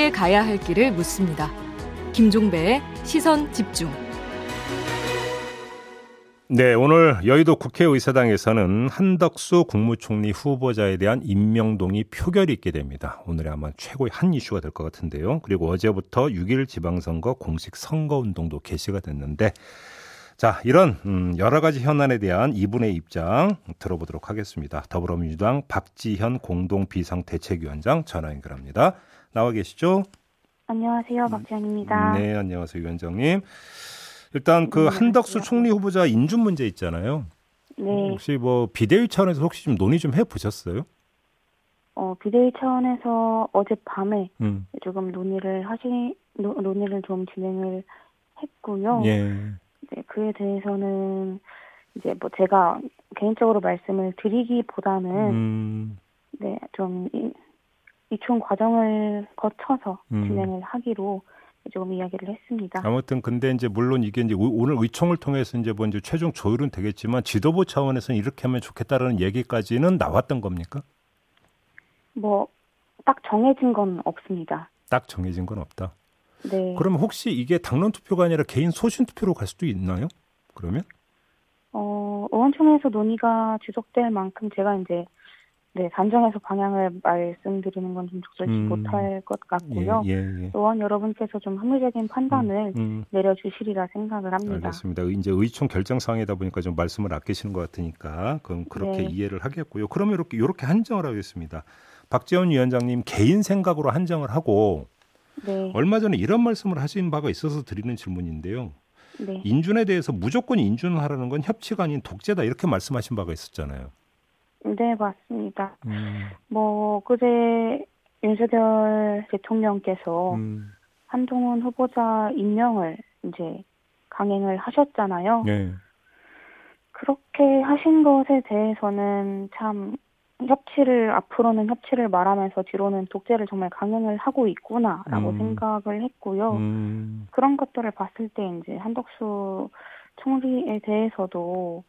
함께 가야 할 길을 묻습니다. 김종배의 시선 집중. 네, 오늘 여의도 국회의사당에서는 한덕수 국무총리 후보자에 대한 임명동의 표결이 있게 됩니다. 오늘의 아마 최고의 한 이슈가 될 것 같은데요. 그리고 어제부터 6일 지방선거 공식 선거운동도 개시가 됐는데 자, 이런 음, 여러 가지 현안에 대한 이분의 입장 들어보도록 하겠습니다. 더불어민주당 박지현 공동 비상대책위원장 전화 연결합니다. 나와 계시죠? 안녕하세요, 박지현입니다. 네, 안녕하세요, 위원장님. 일단 그 네, 한덕수 총리 후보자 인준 문제 있잖아요. 네. 혹시 뭐 비대위 차원에서 혹시 좀 논의 좀 해 보셨어요? 어 비대위 차원에서 어젯밤에 음. 조금 논의를 하시 노, 논의를 좀 진행을 했고요. 예. 네, 그에 대해서는 이제 뭐 제가 개인적으로 말씀을 드리기보다는 음. 네 좀 이총 과정을 거쳐서 음. 진행을 하기로 조금 이야기를 했습니다. 아무튼 근데 이제 물론 이게 이제 오늘 의총을 통해서 이제 뭐 이제 최종 조율은 되겠지만 지도부 차원에서는 이렇게 하면 좋겠다라는 얘기까지는 나왔던 겁니까? 뭐 딱 정해진 건 없습니다. 딱 정해진 건 없다. 네. 그러면 혹시 이게 당론 투표가 아니라 개인 소신 투표로 갈 수도 있나요? 그러면? 어, 의원총회에서 논의가 지속될 만큼 제가 이제 네, 단정해서 방향을 말씀드리는 건 좀 적절치 음. 못할 것 같고요. 예, 예, 예. 의원 여러분께서 좀 합리적인 판단을 음, 음. 내려주시리라 생각을 합니다. 알겠습니다. 이제 의총 결정 사항이다 보니까 좀 말씀을 아끼시는 것 같으니까 그럼 그렇게 네. 이해를 하겠고요. 그러면 이렇게 이렇게 한정을 하겠습니다. 박재원 위원장님 개인 생각으로 한정을 하고 네. 얼마 전에 이런 말씀을 하신 바가 있어서 드리는 질문인데요. 네. 인준에 대해서 무조건 인준을 하라는 건 협치가 아닌 독재다 이렇게 말씀하신 바가 있었잖아요. 네, 맞습니다. 음. 뭐 그제 윤석열 대통령께서 음. 한동훈 후보자 임명을 이제 강행을 하셨잖아요. 네. 그렇게 하신 것에 대해서는 참 협치를 앞으로는 협치를 말하면서 뒤로는 독재를 정말 강행을 하고 있구나라고 음. 생각을 했고요. 음. 그런 것들을 봤을 때 이제 한덕수 총리에 대해서도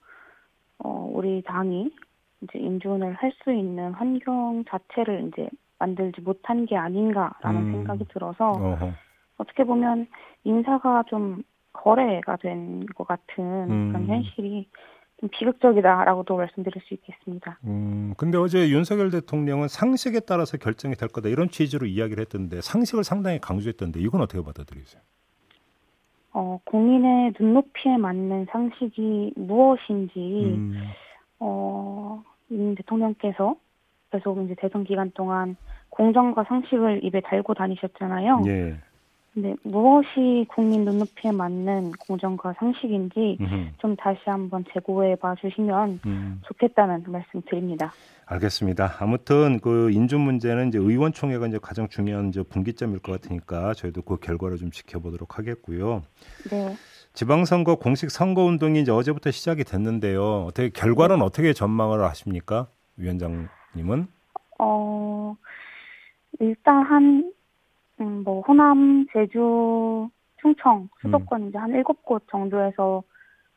어, 우리 당이 이제 인준을 할 수 있는 환경 자체를 이제 만들지 못한 게 아닌가라는 음. 생각이 들어서 어허. 어떻게 보면 인사가 좀 거래가 된 것 같은 음. 그런 현실이 좀 비극적이다라고도 말씀드릴 수 있겠습니다. 음, 근데 어제 윤석열 대통령은 상식에 따라서 결정이 될 거다 이런 취지로 이야기를 했던데 상식을 상당히 강조했던데 이건 어떻게 받아들이세요? 어, 국민의 눈높이에 맞는 상식이 무엇인지 음. 어, 임 대통령께서 계속 이제 대선 기간 동안 공정과 상식을 입에 달고 다니셨잖아요. 예. 근데 무엇이 국민 눈높이에 맞는 공정과 상식인지 음흠. 좀 다시 한번 재고해 봐 주시면 음. 좋겠다는 말씀 드립니다. 알겠습니다. 아무튼 그 인준 문제는 이제 의원총회가 이제 가장 중요한 이제 분기점일 것 같으니까 저희도 그 결과를 좀 지켜보도록 하겠고요. 네. 지방선거 공식 선거 운동이 이제 어제부터 시작이 됐는데요. 어떻게 결과는 네. 어떻게 전망을 하십니까, 위원장님은? 어 일단 한 음, 뭐 호남, 제주, 충청 수도권 음. 이제 한 일곱 곳 정도에서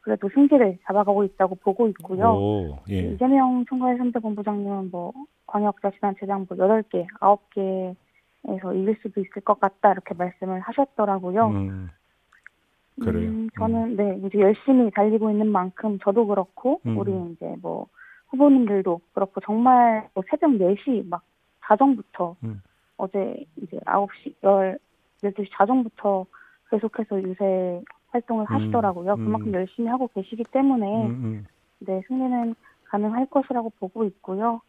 그래도 승기를 잡아가고 있다고 보고 있고요. 오, 예. 이재명 총괄 3대 본부장님은 뭐 광역자치단체장 뭐 8개, 9개에서 이길 수도 있을 것 같다 이렇게 말씀을 하셨더라고요. 음. 그래요. 음, 저는 음. 네 이제 열심히 달리고 있는 만큼 저도 그렇고 음. 우리 이제 뭐 후보님들도 그렇고 정말 뭐 새벽 4시 막 자정부터 음. 어제 이제 9시 10 12시 자정부터 계속해서 유세 활동을 음. 하시더라고요. 그만큼 열심히 하고 계시기 때문에 음, 네 승리는 가능할 것이라고 보고 있고요.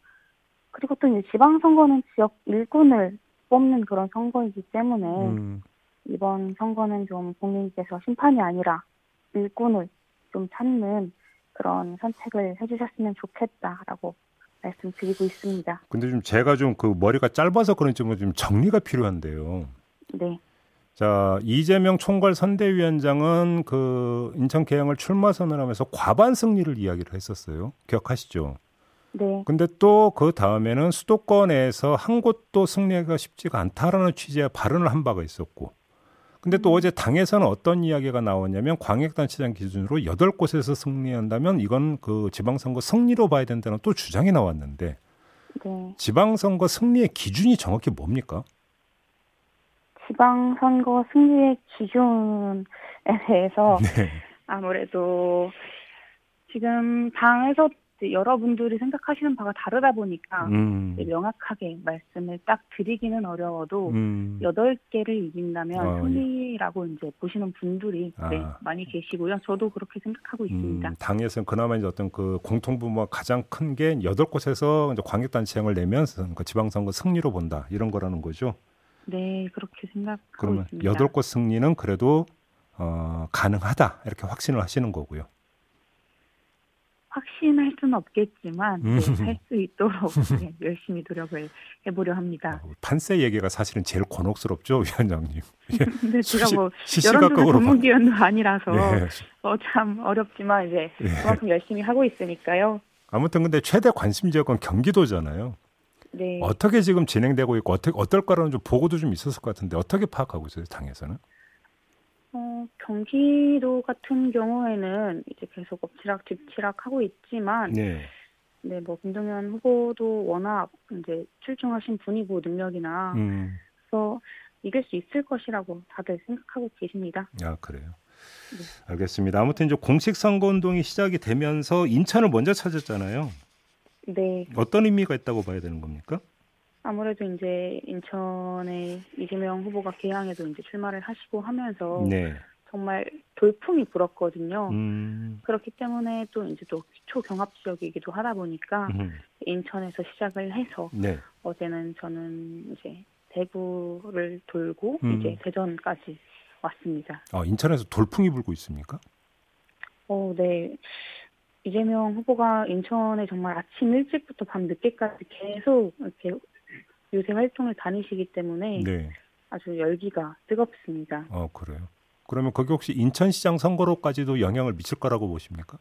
그리고 또 이제 지방선거는 지역 일꾼을 뽑는 그런 선거이기 때문에 음. 이번 선거는 좀 국민께서 심판이 아니라 일꾼을 좀 찾는 그런 선택을 해주셨으면 좋겠다라고 말씀드리고 있습니다. 근데 좀 제가 좀 그 머리가 짧아서 그런지 좀 정리가 필요한데요. 네. 자 이재명 총괄 선대위원장은 그 인천 계양을 출마 선언하면서 과반 승리를 이야기를 했었어요. 기억하시죠? 네. 근데 또 그 다음에는 수도권에서 한 곳도 승리가 쉽지가 않다라는 취지의 발언을 한 바가 있었고 근데 또 어제 당에서는 어떤 이야기가 나왔냐면 광역단체장 기준으로 여덟 곳에서 승리한다면 이건 그 지방선거 승리로 봐야 된다는 또 주장이 나왔는데 네. 지방선거 승리의 기준이 정확히 뭡니까? 지방선거 승리의 기준에 대해서 네. 아무래도 지금 당에서 여러분들이 생각하시는 바가 다르다 보니까 음. 명확하게 말씀을 딱 드리기는 어려워도 음. 8개를 이긴다면 어, 승리라고 예. 이제 보시는 분들이 아. 네, 많이 계시고요. 저도 그렇게 생각하고 음, 있습니다. 당에서는 그나마 이제 어떤 그 공통분모가 가장 큰게 8곳에서 이제 광역단체장을 내면서 그 지방선거 승리로 본다. 이런 거라는 거죠. 네, 그렇게 생각하고 그러면 있습니다. 8곳 승리는 그래도 어, 가능하다. 이렇게 확신을 하시는 거고요. 확신할 수는 없겠지만 음. 네, 할수 있도록 네, 열심히 노력을 해보려 합니다. 아, 판세 얘기가 사실은 제일 곤혹스럽죠, 위원장님. 근데 제가 뭐 여론조사 전문기관도 아니라서 예. 어, 참 어렵지만 이제 예. 그만큼 열심히 하고 있으니까요. 아무튼 근데 최대 관심 지역은 경기도잖아요. 네. 어떻게 지금 진행되고 있고 어떻게 어떨까라는 좀 보고도 좀 있었을 것 같은데 어떻게 파악하고 있어요, 당에서는? 어, 경기도 같은 경우에는 이제 계속 엎치락 뒤치락 하고 있지만, 네. 네, 뭐 김동연 후보도 워낙 이제 출중하신 분이고 능력이나, 음. 그래서 이길 수 있을 것이라고 다들 생각하고 계십니다. 아 그래요. 네. 알겠습니다. 아무튼 이제 공식 선거 운동이 시작이 되면서 인천을 먼저 찾았잖아요. 네. 어떤 의미가 있다고 봐야 되는 겁니까? 아무래도 이제 인천의 이재명 후보가 개항에도 이제 출마를 하시고 하면서 네. 정말 돌풍이 불었거든요. 음. 그렇기 때문에 또 이제 또 초경합 지역이기도 하다 보니까 음. 인천에서 시작을 해서 네. 어제는 저는 이제 대구를 돌고 음. 이제 대전까지 왔습니다. 아, 인천에서 돌풍이 불고 있습니까? 어, 네. 이재명 후보가 인천에 정말 아침 일찍부터 밤 늦게까지 계속 이렇게 요새 활동을 다니시기 때문에 네. 아주 열기가 뜨겁습니다. 어 그래요. 그러면 거기 혹시 인천시장 선거로까지도 영향을 미칠 거라고 보십니까?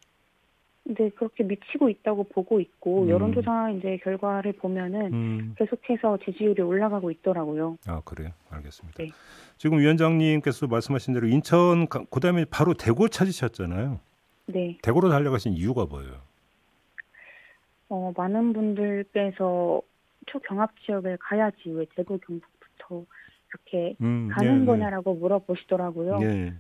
네, 그렇게 미치고 있다고 보고 있고 음. 여론조사 이제 결과를 보면은 음. 계속해서 지지율이 올라가고 있더라고요. 아 그래요, 알겠습니다. 네. 지금 위원장님께서 말씀하신 대로 인천 그다음에 바로 대구 찾으셨잖아요. 네. 대구로 달려가신 이유가 뭐예요? 어, 많은 분들께서 초경합 지역을 가야지 왜 대구 경북부터 이렇게 음, 가는 네, 네. 거냐라고 네. 물어보시더라고요. 네.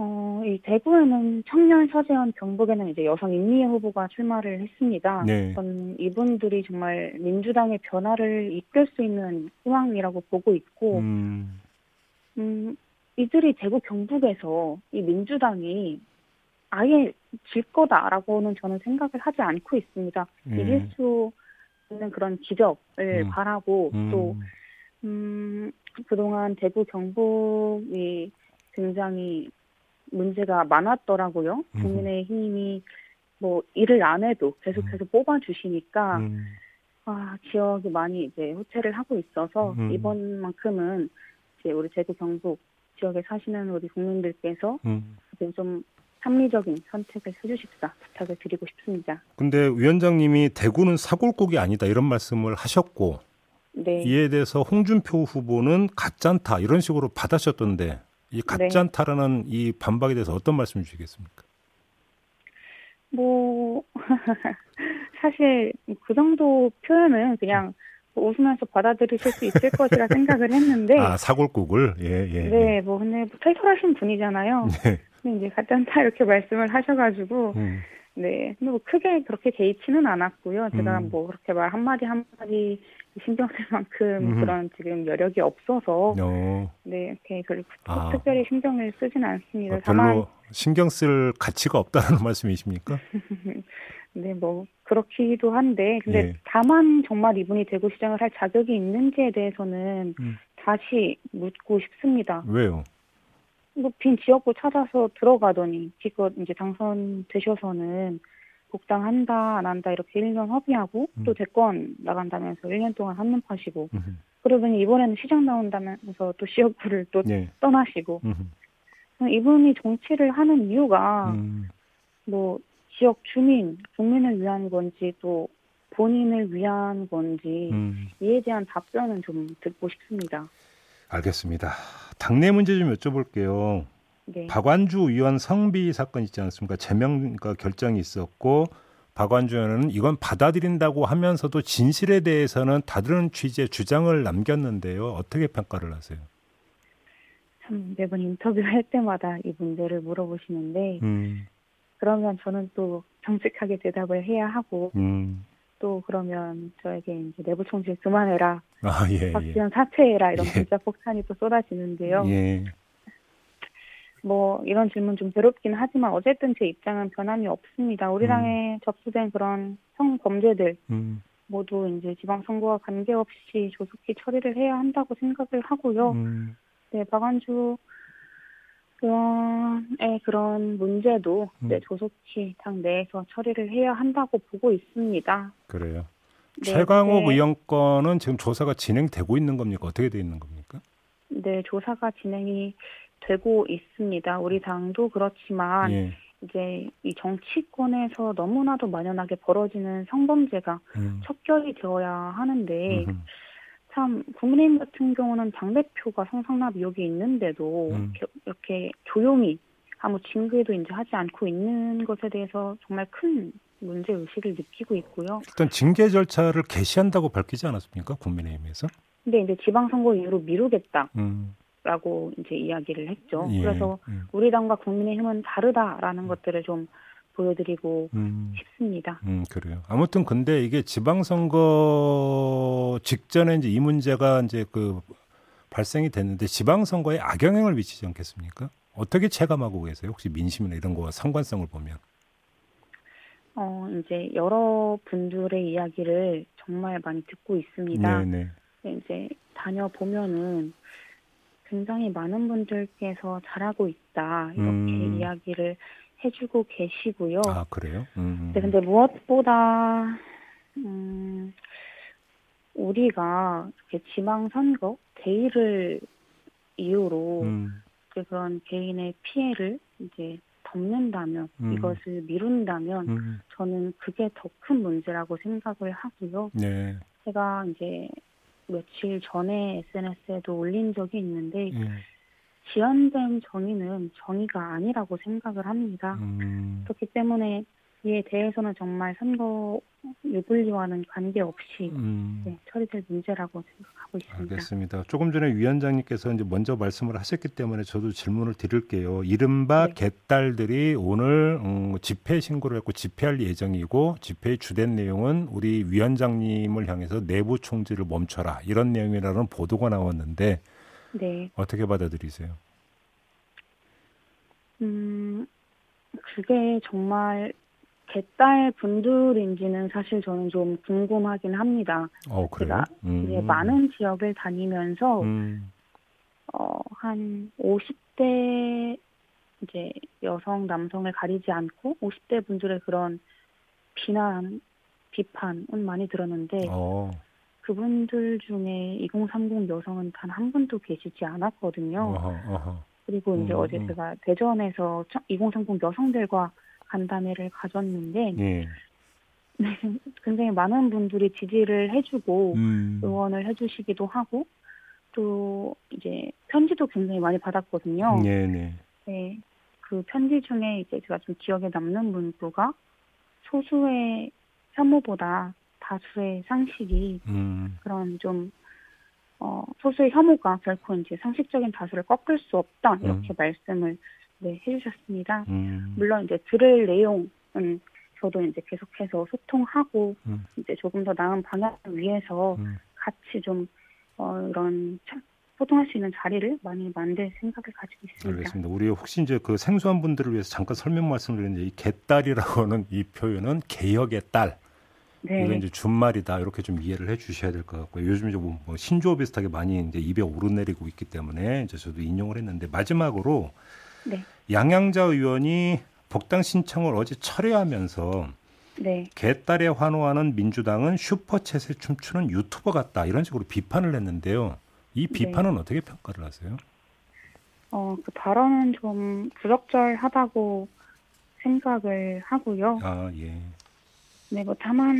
어, 이 대구에는 청년 서재원 경북에는 이제 여성 임미애 후보가 출마를 했습니다. 네. 전 이분들이 정말 민주당의 변화를 이끌 수 있는 희망이라고 보고 있고, 음. 음, 이들이 대구 경북에서 이 민주당이 아예 질 거다라고는 저는 생각을 하지 않고 있습니다. 음. 이길 수 있는 그런 기적을 음. 바라고 음. 또 음, 그동안 대구 경북이 굉장히 문제가 많았더라고요. 음. 국민의힘이 뭐 일을 안 해도 계속해서 음. 뽑아주시니까 음. 아 지역이 많이 이제 호체를 하고 있어서 음. 이번만큼은 이제 우리 대구 경북 지역에 사시는 우리 국민들께서 음. 좀 합리적인 선택을 해주십사 부탁을 드리고 싶습니다. 근데 위원장님이 대구는 사골국이 아니다 이런 말씀을 하셨고 네. 이에 대해서 홍준표 후보는 가짠타 이런 식으로 받아셨던데 이 가짠타라는 네. 이 반박에 대해서 어떤 말씀 주시겠습니까? 뭐 사실 그 정도 표현은 그냥 웃으면서 받아들이실 수 있을 것이라 생각을 했는데 아 사골국을 예 예. 네, 예. 뭐 근데 털털하신 분이잖아요. 네. 이제 가짠타 이렇게 말씀을 하셔가지고 음. 네, 근데 뭐 크게 그렇게 개의치는 않았고요. 제가 음. 뭐 그렇게 말 한마디 한마디 신경 쓸 만큼 음. 그런 지금 여력이 없어서 어. 네, 이렇게 별로 아. 특별히 신경을 쓰진 않습니다. 아, 별로 다만 신경 쓸 가치가 없다는 말씀이십니까? 네, 뭐 그렇기도 한데 근데 네. 다만 정말 이분이 대구 시장을 할 자격이 있는지에 대해서는 음. 다시 묻고 싶습니다. 왜요? 빈 지역구 찾아서 들어가더니 기껏 이제 당선되셔서는 복당한다 안 한다 이렇게 1년 협의하고 음. 또 대권 나간다면서 1년 동안 한눈 파시고 음. 그러더니 이번에는 시장 나온다면서 또 지역구를 또 네. 떠나시고 음. 이분이 정치를 하는 이유가 음. 뭐 지역 주민 국민을 위한 건지 또 본인을 위한 건지 음. 이에 대한 답변은 좀 듣고 싶습니다. 알겠습니다. 당내 문제 좀 여쭤볼게요. 네. 박완주 의원 성비 사건 있지 않습니까? 제명과 결정이 있었고 박완주 의원은 이건 받아들인다고 하면서도 진실에 대해서는 다른 취지의 주장을 남겼는데요. 어떻게 평가를 하세요? 참 매번 인터뷰할 때마다 이 문제를 물어보시는데 음, 그러면 저는 또 정직하게 대답을 해야 하고 음. 또 그러면 저에게 이제 내부 총질 그만해라 아, 예, 예. 박지원 사퇴해라 이런 예. 문자 폭탄이 또 쏟아지는데요. 예. 뭐 이런 질문 좀 괴롭긴 하지만 어쨌든 제 입장은 변함이 없습니다. 우리 음. 당에 접수된 그런 성범죄들 음, 모두 이제 지방선거와 관계없이 조속히 처리를 해야 한다고 생각을 하고요. 음, 네, 박완주 의원의 그런 문제도 음. 네, 조속히 당 내에서 처리를 해야 한다고 보고 있습니다. 그래요. 네, 최강욱 네. 의원 건은 지금 조사가 진행되고 있는 겁니까? 어떻게 돼 있는 겁니까? 네, 조사가 진행이 되고 있습니다. 우리 당도 그렇지만 예. 이제 이 정치권에서 너무나도 만연하게 벌어지는 성범죄가 음, 척결이 되어야 하는데 음흠. 참 국민의힘 같은 경우는 당 대표가 성상납 의혹이 있는데도 음. 이렇게, 조용히 아무 징계도 이제 하지 않고 있는 것에 대해서 정말 큰 문제 의식을 느끼고 있고요. 일단 징계 절차를 개시한다고 밝히지 않았습니까? 국민의힘에서? 근데 이제 지방선거 이후로 미루겠다 라고 음, 이제 이야기를 했죠. 예, 그래서 음, 우리 당과 국민의힘은 다르다라는 것들을 좀 보여드리고 음. 싶습니다. 음, 그래요. 아무튼 근데 이게 지방선거 직전에 이제 이 문제가 이제 그 발생이 됐는데 지방선거에 악영향을 미치지 않겠습니까? 어떻게 체감하고 계세요? 혹시 민심이나 이런 거와 상관성을 보면. 어, 이제 여러 분들의 이야기를 정말 많이 듣고 있습니다. 네네. 이제 다녀보면은 굉장히 많은 분들께서 잘하고 있다 이렇게 음. 이야기를 해주고 계시고요. 아, 그래요? 음. 네, 근데 무엇보다 음, 우리가 이렇게 지방선거 대의를 이유로 음, 그런 개인의 피해를 이제 덮는다면 음. 이것을 미룬다면 음, 저는 그게 더 큰 문제라고 생각을 하고요. 네. 제가 이제 며칠 전에 SNS에도 올린 적이 있는데 예. 지연된 정의는 정의가 아니라고 생각을 합니다. 음, 그렇기 때문에 이에 대해서는 정말 선거 유불리와는 관계없이 음. 네, 처리될 문제라고 생각하고 있습니다. 알겠습니다. 조금 전에 위원장님께서 이제 먼저 말씀을 하셨기 때문에 저도 질문을 드릴게요. 이른바 네. 개딸들이 오늘 음, 집회 신고를 했고 집회할 예정이고 집회의 주된 내용은 우리 위원장님을 향해서 내부 총질을 멈춰라 이런 내용이라는 보도가 나왔는데 네, 어떻게 받아들이세요? 음, 그게 정말 개딸 분들인지는 사실 저는 좀 궁금하긴 합니다. 어 그래요? 제가 이제 많은 지역을 다니면서 음, 어, 한 50대 이제 여성, 남성을 가리지 않고 50대 분들의 그런 비난, 비판은 많이 들었는데 어, 그분들 중에 2030 여성은 단 한 분도 계시지 않았거든요. 어허, 어허. 그리고 이제 음, 어제 음. 제가 대전에서 2030 여성들과 간담회를 가졌는데 예. 굉장히 많은 분들이 지지를 해주고 음, 응원을 해주시기도 하고 또 이제 편지도 굉장히 많이 받았거든요. 네네. 네. 그 편지 중에 이제 제가 좀 기억에 남는 문구가 소수의 혐오보다 다수의 상식이 음, 그런 좀 어, 소수의 혐오가 결코 이제 상식적인 다수를 꺾을 수 없다 이렇게 음. 말씀을 네, 해주셨습니다. 음, 물론 이제 들을 내용은 저도 이제 계속해서 소통하고 음. 이제 조금 더 나은 방향을 위해서 음. 같이 좀 어, 이런 차- 소통할 수 있는 자리를 많이 만들 생각을 가지고 있습니다. 알겠습니다. 우리 혹시 이제 그 생소한 분들을 위해서 잠깐 설명 말씀드리는데 이 개딸이라고 하는 이 표현은 개혁의 딸. 네, 이거 이제 준말이다 이렇게 좀 이해를 해주셔야 될 것 같고요. 요즘 이제 뭐, 뭐 신조어 비슷하게 많이 이제 입에 오르내리고 있기 때문에 이제 저도 인용을 했는데 마지막으로 네, 양양자 의원이 복당 신청을 어제 철회하면서 네, 개딸에 환호하는 민주당은 슈퍼챗에 춤추는 유튜버 같다 이런 식으로 비판을 했는데요. 이 네. 비판은 어떻게 평가를 하세요? 어, 그 발언은 좀 부적절하다고 생각을 하고요. 아 예. 네, 뭐 다만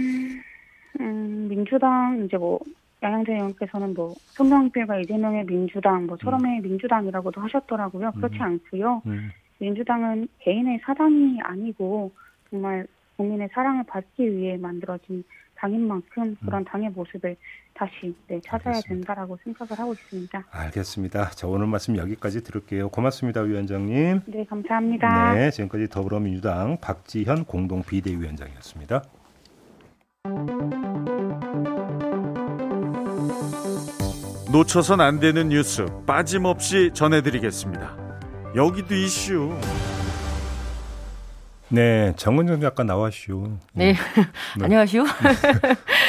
음, 민주당 이제 뭐 양양재 의원께서는 뭐 송영필과 이재명의 민주당, 뭐 철험의 민주당이라고도 하셨더라고요. 그렇지 음. 않고요. 음, 민주당은 개인의 사당이 아니고 정말 국민의 사랑을 받기 위해 만들어진 당인 만큼 그런 음. 당의 모습을 다시 네, 찾아야 알겠습니다. 된다라고 생각을 하고 있습니다. 알겠습니다. 자 오늘 말씀 여기까지 들을게요. 고맙습니다, 위원장님. 네, 감사합니다. 네, 지금까지 더불어민주당 박지현 공동 비대위원장이었습니다. 놓쳐선 안 되는 뉴스 빠짐없이 전해드리겠습니다. 여기도 이슈. 네, 정은정 작가 나와시오. 네, 네. 안녕하시오.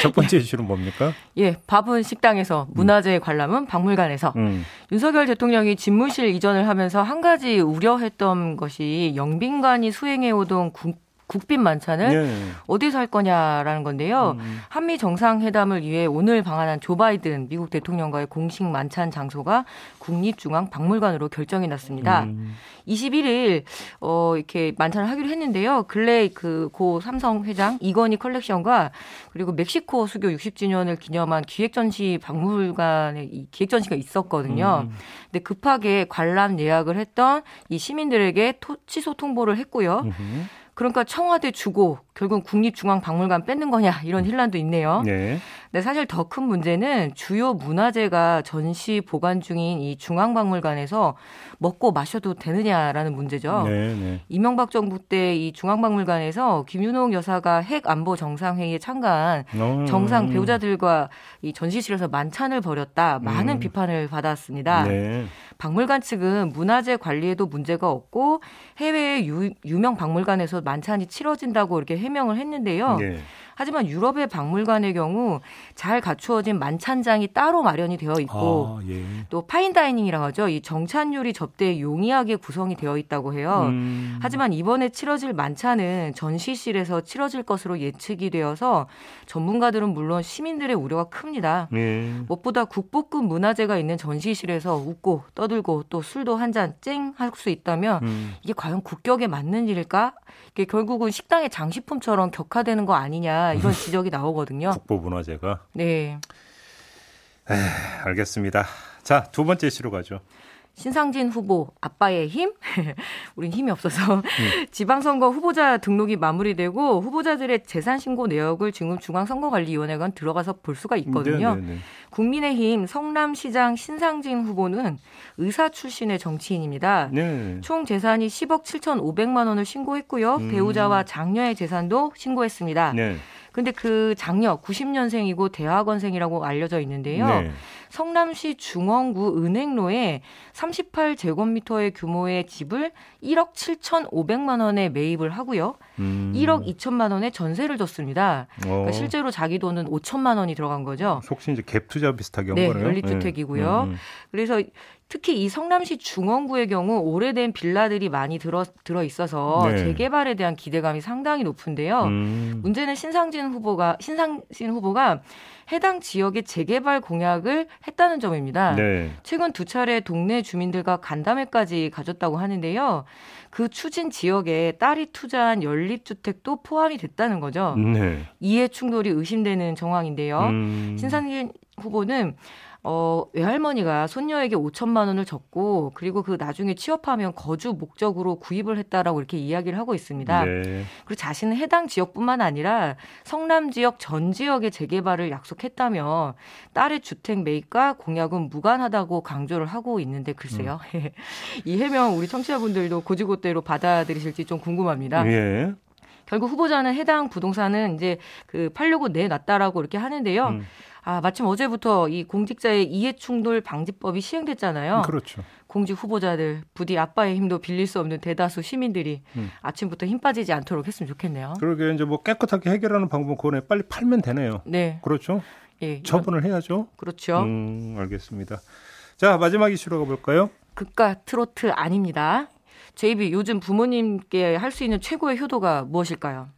첫 번째 이슈는 뭡니까? 예, 밥은 식당에서, 문화재 관람은 박물관에서. 음. 윤석열 대통령이 집무실 이전을 하면서 한 가지 우려했던 것이 영빈관이 수행해오던 국 국빈 만찬을 예. 어디서 할 거냐라는 건데요. 음. 한미 정상회담을 위해 오늘 방한한 조 바이든 미국 대통령과의 공식 만찬 장소가 국립중앙박물관으로 결정이 났습니다. 음. 21일 어 이렇게 만찬을 하기로 했는데요. 근래 그고 삼성 회장 이건희 컬렉션과 그리고 멕시코 수교 60주년을 기념한 기획전시 박물관에 이 기획전시가 있었거든요. 음. 근데 급하게 관람 예약을 했던 이 시민들에게 토, 취소 통보를 했고요. 음흠. 그러니까 청와대 주고 결국 국립중앙박물관 뺏는 거냐 이런 혼란도 있네요. 네. 근데 사실 더 큰 문제는 주요 문화재가 전시 보관 중인 이 중앙박물관에서 먹고 마셔도 되느냐라는 문제죠. 네, 네. 이명박 정부 때 이 중앙박물관에서 김윤옥 여사가 핵 안보 정상회의에 참가한 음. 정상 배우자들과 이 전시실에서 만찬을 벌였다 많은 음. 비판을 받았습니다. 네. 박물관 측은 문화재 관리에도 문제가 없고 해외의 유, 유명 박물관에서 만찬이 치러진다고 이렇게 해명을 했는데요. 네. 하지만 유럽의 박물관의 경우 잘 갖추어진 만찬장이 따로 마련이 되어 있고 아, 예. 또 파인다이닝이라고 하죠. 이 정찬 요리 접대에 용이하게 구성이 되어 있다고 해요. 음. 하지만 이번에 치러질 만찬은 전시실에서 치러질 것으로 예측이 되어서 전문가들은 물론 시민들의 우려가 큽니다. 예. 무엇보다 국보급 문화재가 있는 전시실에서 웃고 떠들고 또 술도 한 잔 쨍 할 수 있다면 음. 이게 과연 국격에 맞는 일일까? 이게 결국은 식당의 장식 품처럼 격화되는 거 아니냐 이런 지적이 나오거든요. 국보문화재가. 네. 에, 알겠습니다. 자, 두 번째 이슈로 가죠. 신상진 후보 아빠의 힘? 우린 힘이 없어서 음. 지방선거 후보자 등록이 마무리되고 후보자들의 재산 신고 내역을 지금 중앙선거관리위원회가 들어가서 볼 수가 있거든요. 네네네. 네, 네. 국민의힘 성남시장 신상진 후보는 의사 출신의 정치인입니다. 네. 총 재산이 10억 7천5백만 원을 신고했고요. 음. 배우자와 장녀의 재산도 신고했습니다. 네. 근데 그 장녀 90년생이고 대학원생이라고 알려져 있는데요. 네. 성남시 중원구 은행로에 38제곱미터의 규모의 집을 1억 7천5백만 원에 매입을 하고요. 음. 1억 2천만 원에 전세를 줬습니다. 그러니까 어. 실제로 자기 돈은 5천만 원이 들어간 거죠. 속시 이제 갭 투자 비슷하게 한 네, 거네요. 연립주택이고요. 네. 음. 그래서 특히 이 성남시 중원구의 경우 오래된 빌라들이 많이 들어 들어 있어서 네. 재개발에 대한 기대감이 상당히 높은데요. 음. 문제는 신상진 후보가 신상진 후보가 해당 지역의 재개발 공약을 했다는 점입니다. 네. 최근 두 차례 동네 주민들과 간담회까지 가졌다고 하는데요. 그 추진 지역에 딸이 투자한 연립주택도 포함이 됐다는 거죠. 네. 이해 충돌이 의심되는 정황인데요. 음. 신상진 후보는 어, 외할머니가 손녀에게 5천만 원을 줬고 그리고 그 나중에 취업하면 거주 목적으로 구입을 했다라고 이렇게 이야기를 하고 있습니다. 네. 그리고 자신은 해당 지역뿐만 아니라 성남 지역 전 지역의 재개발을 약속했다며 딸의 주택 매입과 공약은 무관하다고 강조를 하고 있는데 글쎄요. 음. 이 해명 우리 청취자분들도 고지고대로 받아들이실지 좀 궁금합니다. 예. 결국 후보자는 해당 부동산은 이제 그 팔려고 내놨다라고 이렇게 하는데요. 음. 아, 마침 어제부터 이 공직자의 이해충돌 방지법이 시행됐잖아요. 그렇죠. 공직 후보자들 부디 아빠의 힘도 빌릴 수 없는 대다수 시민들이 음. 아침부터 힘 빠지지 않도록 했으면 좋겠네요. 그러게 이제 뭐 깨끗하게 해결하는 방법은 그거네. 빨리 팔면 되네요. 네. 그렇죠. 예. 처분을 해야죠. 그렇죠. 음, 알겠습니다. 자, 마지막 이슈로 가볼까요? 극과 트로트 아닙니다. 제이비 요즘 부모님께 할 수 있는 최고의 효도가 무엇일까요?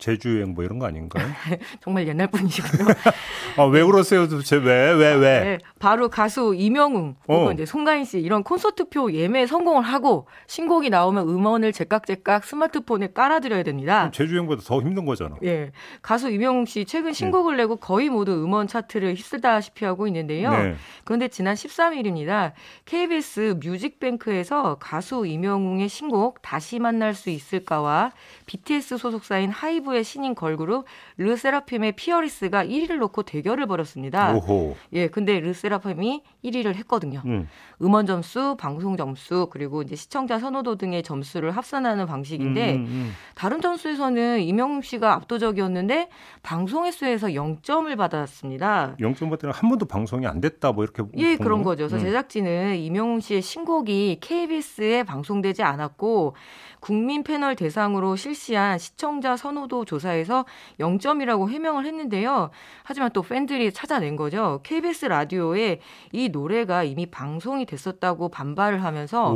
제주 여행 뭐 이런 거 아닌가요? 정말 옛날 분이시군요. 아, 왜 그러세요 도대체 왜, 왜, 왜? 네, 바로 가수 이명웅, 어. 이제 송가인 씨 이런 콘서트표 예매 성공을 하고 신곡이 나오면 음원을 제깍제깍 스마트폰에 깔아드려야 됩니다. 제주 여행보다 더 힘든 거잖아. 예. 가수 이명웅 씨 최근 신곡을 네. 내고 거의 모두 음원 차트를 휩쓸다시피 하고 있는데요. 네. 그런데 지난 13일입니다. KBS 뮤직뱅크에서 가수 이명웅의 신곡 다시 만날 수 있을까와 BTS 소속사인 하이브 3부의 신인 걸그룹 르세라핌의 Fearless가 1위를 놓고 대결을 벌였습니다. 오호. 예, 근데 르세라핌이 1위를 했거든요. 음. 음원 점수, 방송 점수, 그리고 이제 시청자 선호도 등의 점수를 합산하는 방식인데 음, 음, 음. 다른 점수에서는 임영웅 씨가 압도적이었는데 방송 횟수에서 0점을 받았습니다. 0점 받더니 한 번도 방송이 안 됐다 뭐 이렇게 예, 그런 거죠. 그래서 음. 제작진은 임영웅 씨의 신곡이 KBS에 방송되지 않았고 국민 패널 대상으로 실시한 시청자 선호도 조사에서 0점이라고 해명을 했는데요. 하지만 또 팬들이 찾아낸 거죠. KBS 라디오에 이 노래가 이미 방송이 됐었다고 반발을 하면서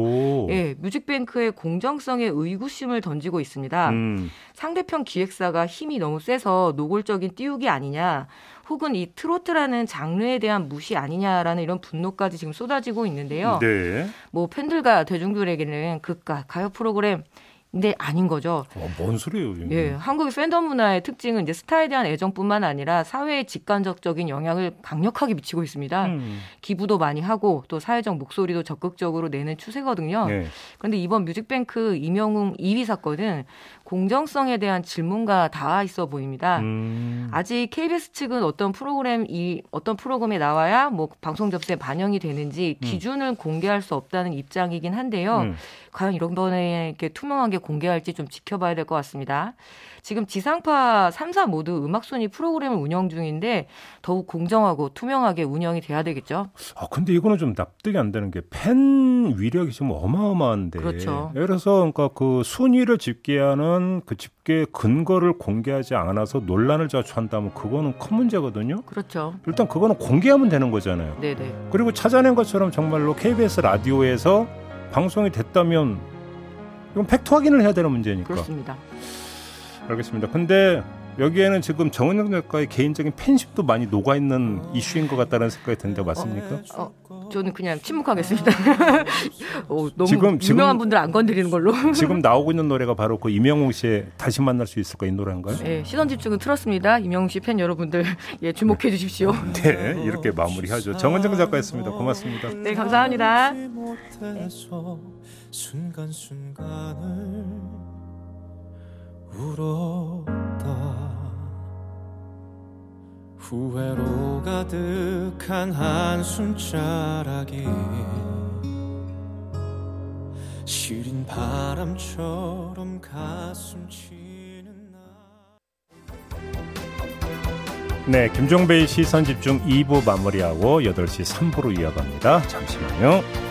예, 뮤직뱅크의 공정성에 의구심을 던지고 있습니다. 음. 상대편 기획사가 힘이 너무 세서 노골적인 띄우기 아니냐. 혹은 이 트로트라는 장르에 대한 무시 아니냐라는 이런 분노까지 지금 쏟아지고 있는데요. 네. 뭐 팬들과 대중들에게는 그가 가요 프로그램 근데 아닌 거죠. 어, 뭔 소리예요? 지금. 예, 한국의 팬덤 문화의 특징은 이제 스타에 대한 애정뿐만 아니라 사회에 직간접적인 영향을 강력하게 미치고 있습니다. 음. 기부도 많이 하고 또 사회적 목소리도 적극적으로 내는 추세거든요. 네. 그런데 이번 뮤직뱅크 이명웅 2위 사건은 공정성에 대한 질문과 닿아 있어 보입니다. 음. 아직 KBS 측은 어떤 프로그램 이 어떤 프로그램에 나와야 뭐 방송 접수에 반영이 되는지 음. 기준을 음. 공개할 수 없다는 입장이긴 한데요. 음. 과연 이런 번에 이렇게 투명하게 공개할지 좀 지켜봐야 될 것 같습니다. 지금 지상파 3사 모두 음악순위 프로그램을 운영 중인데 더욱 공정하고 투명하게 운영이 돼야 되겠죠. 아 근데 이거는 좀 납득이 안 되는 게 팬 위력이 좀 어마어마한데. 그렇죠. 예를 들어서 그러니까 그 순위를 집계하는 그 집계 근거를 공개하지 않아서 논란을 자초한다면 그거는 큰 문제거든요. 그렇죠. 일단 그거는 공개하면 되는 거잖아요. 네네. 그리고 찾아낸 것처럼 정말로 KBS 라디오에서 방송이 됐다면 이건 팩트 확인을 해야 되는 문제니까. 그렇습니다. 알겠습니다. 근데 여기에는 지금 정은영 작가의 개인적인 팬심도 많이 녹아 있는 이슈인 것 같다는 생각이 드는데 맞습니까? 어, 어, 저는 그냥 침묵하겠습니다. 어, 너무 지금, 유명한 분들 안 건드리는 걸로. 지금 나오고 있는 노래가 바로 그 이명웅 씨의 다시 만날 수 있을까 이 노래인가요? 네, 시선 집중은 틀었습니다. 이명웅 씨 팬 여러분들 예, 주목해 주십시오. 네, 이렇게 마무리하죠. 정은정 작가였습니다. 고맙습니다. 네, 감사합니다. 네. 울었다 후회로 가득한 한숨자락이 시린 바람처럼 가슴 치는 네, 김종배의 시선 집중 2부 마무리하고 8시 3부로 이어갑니다. 잠시만요.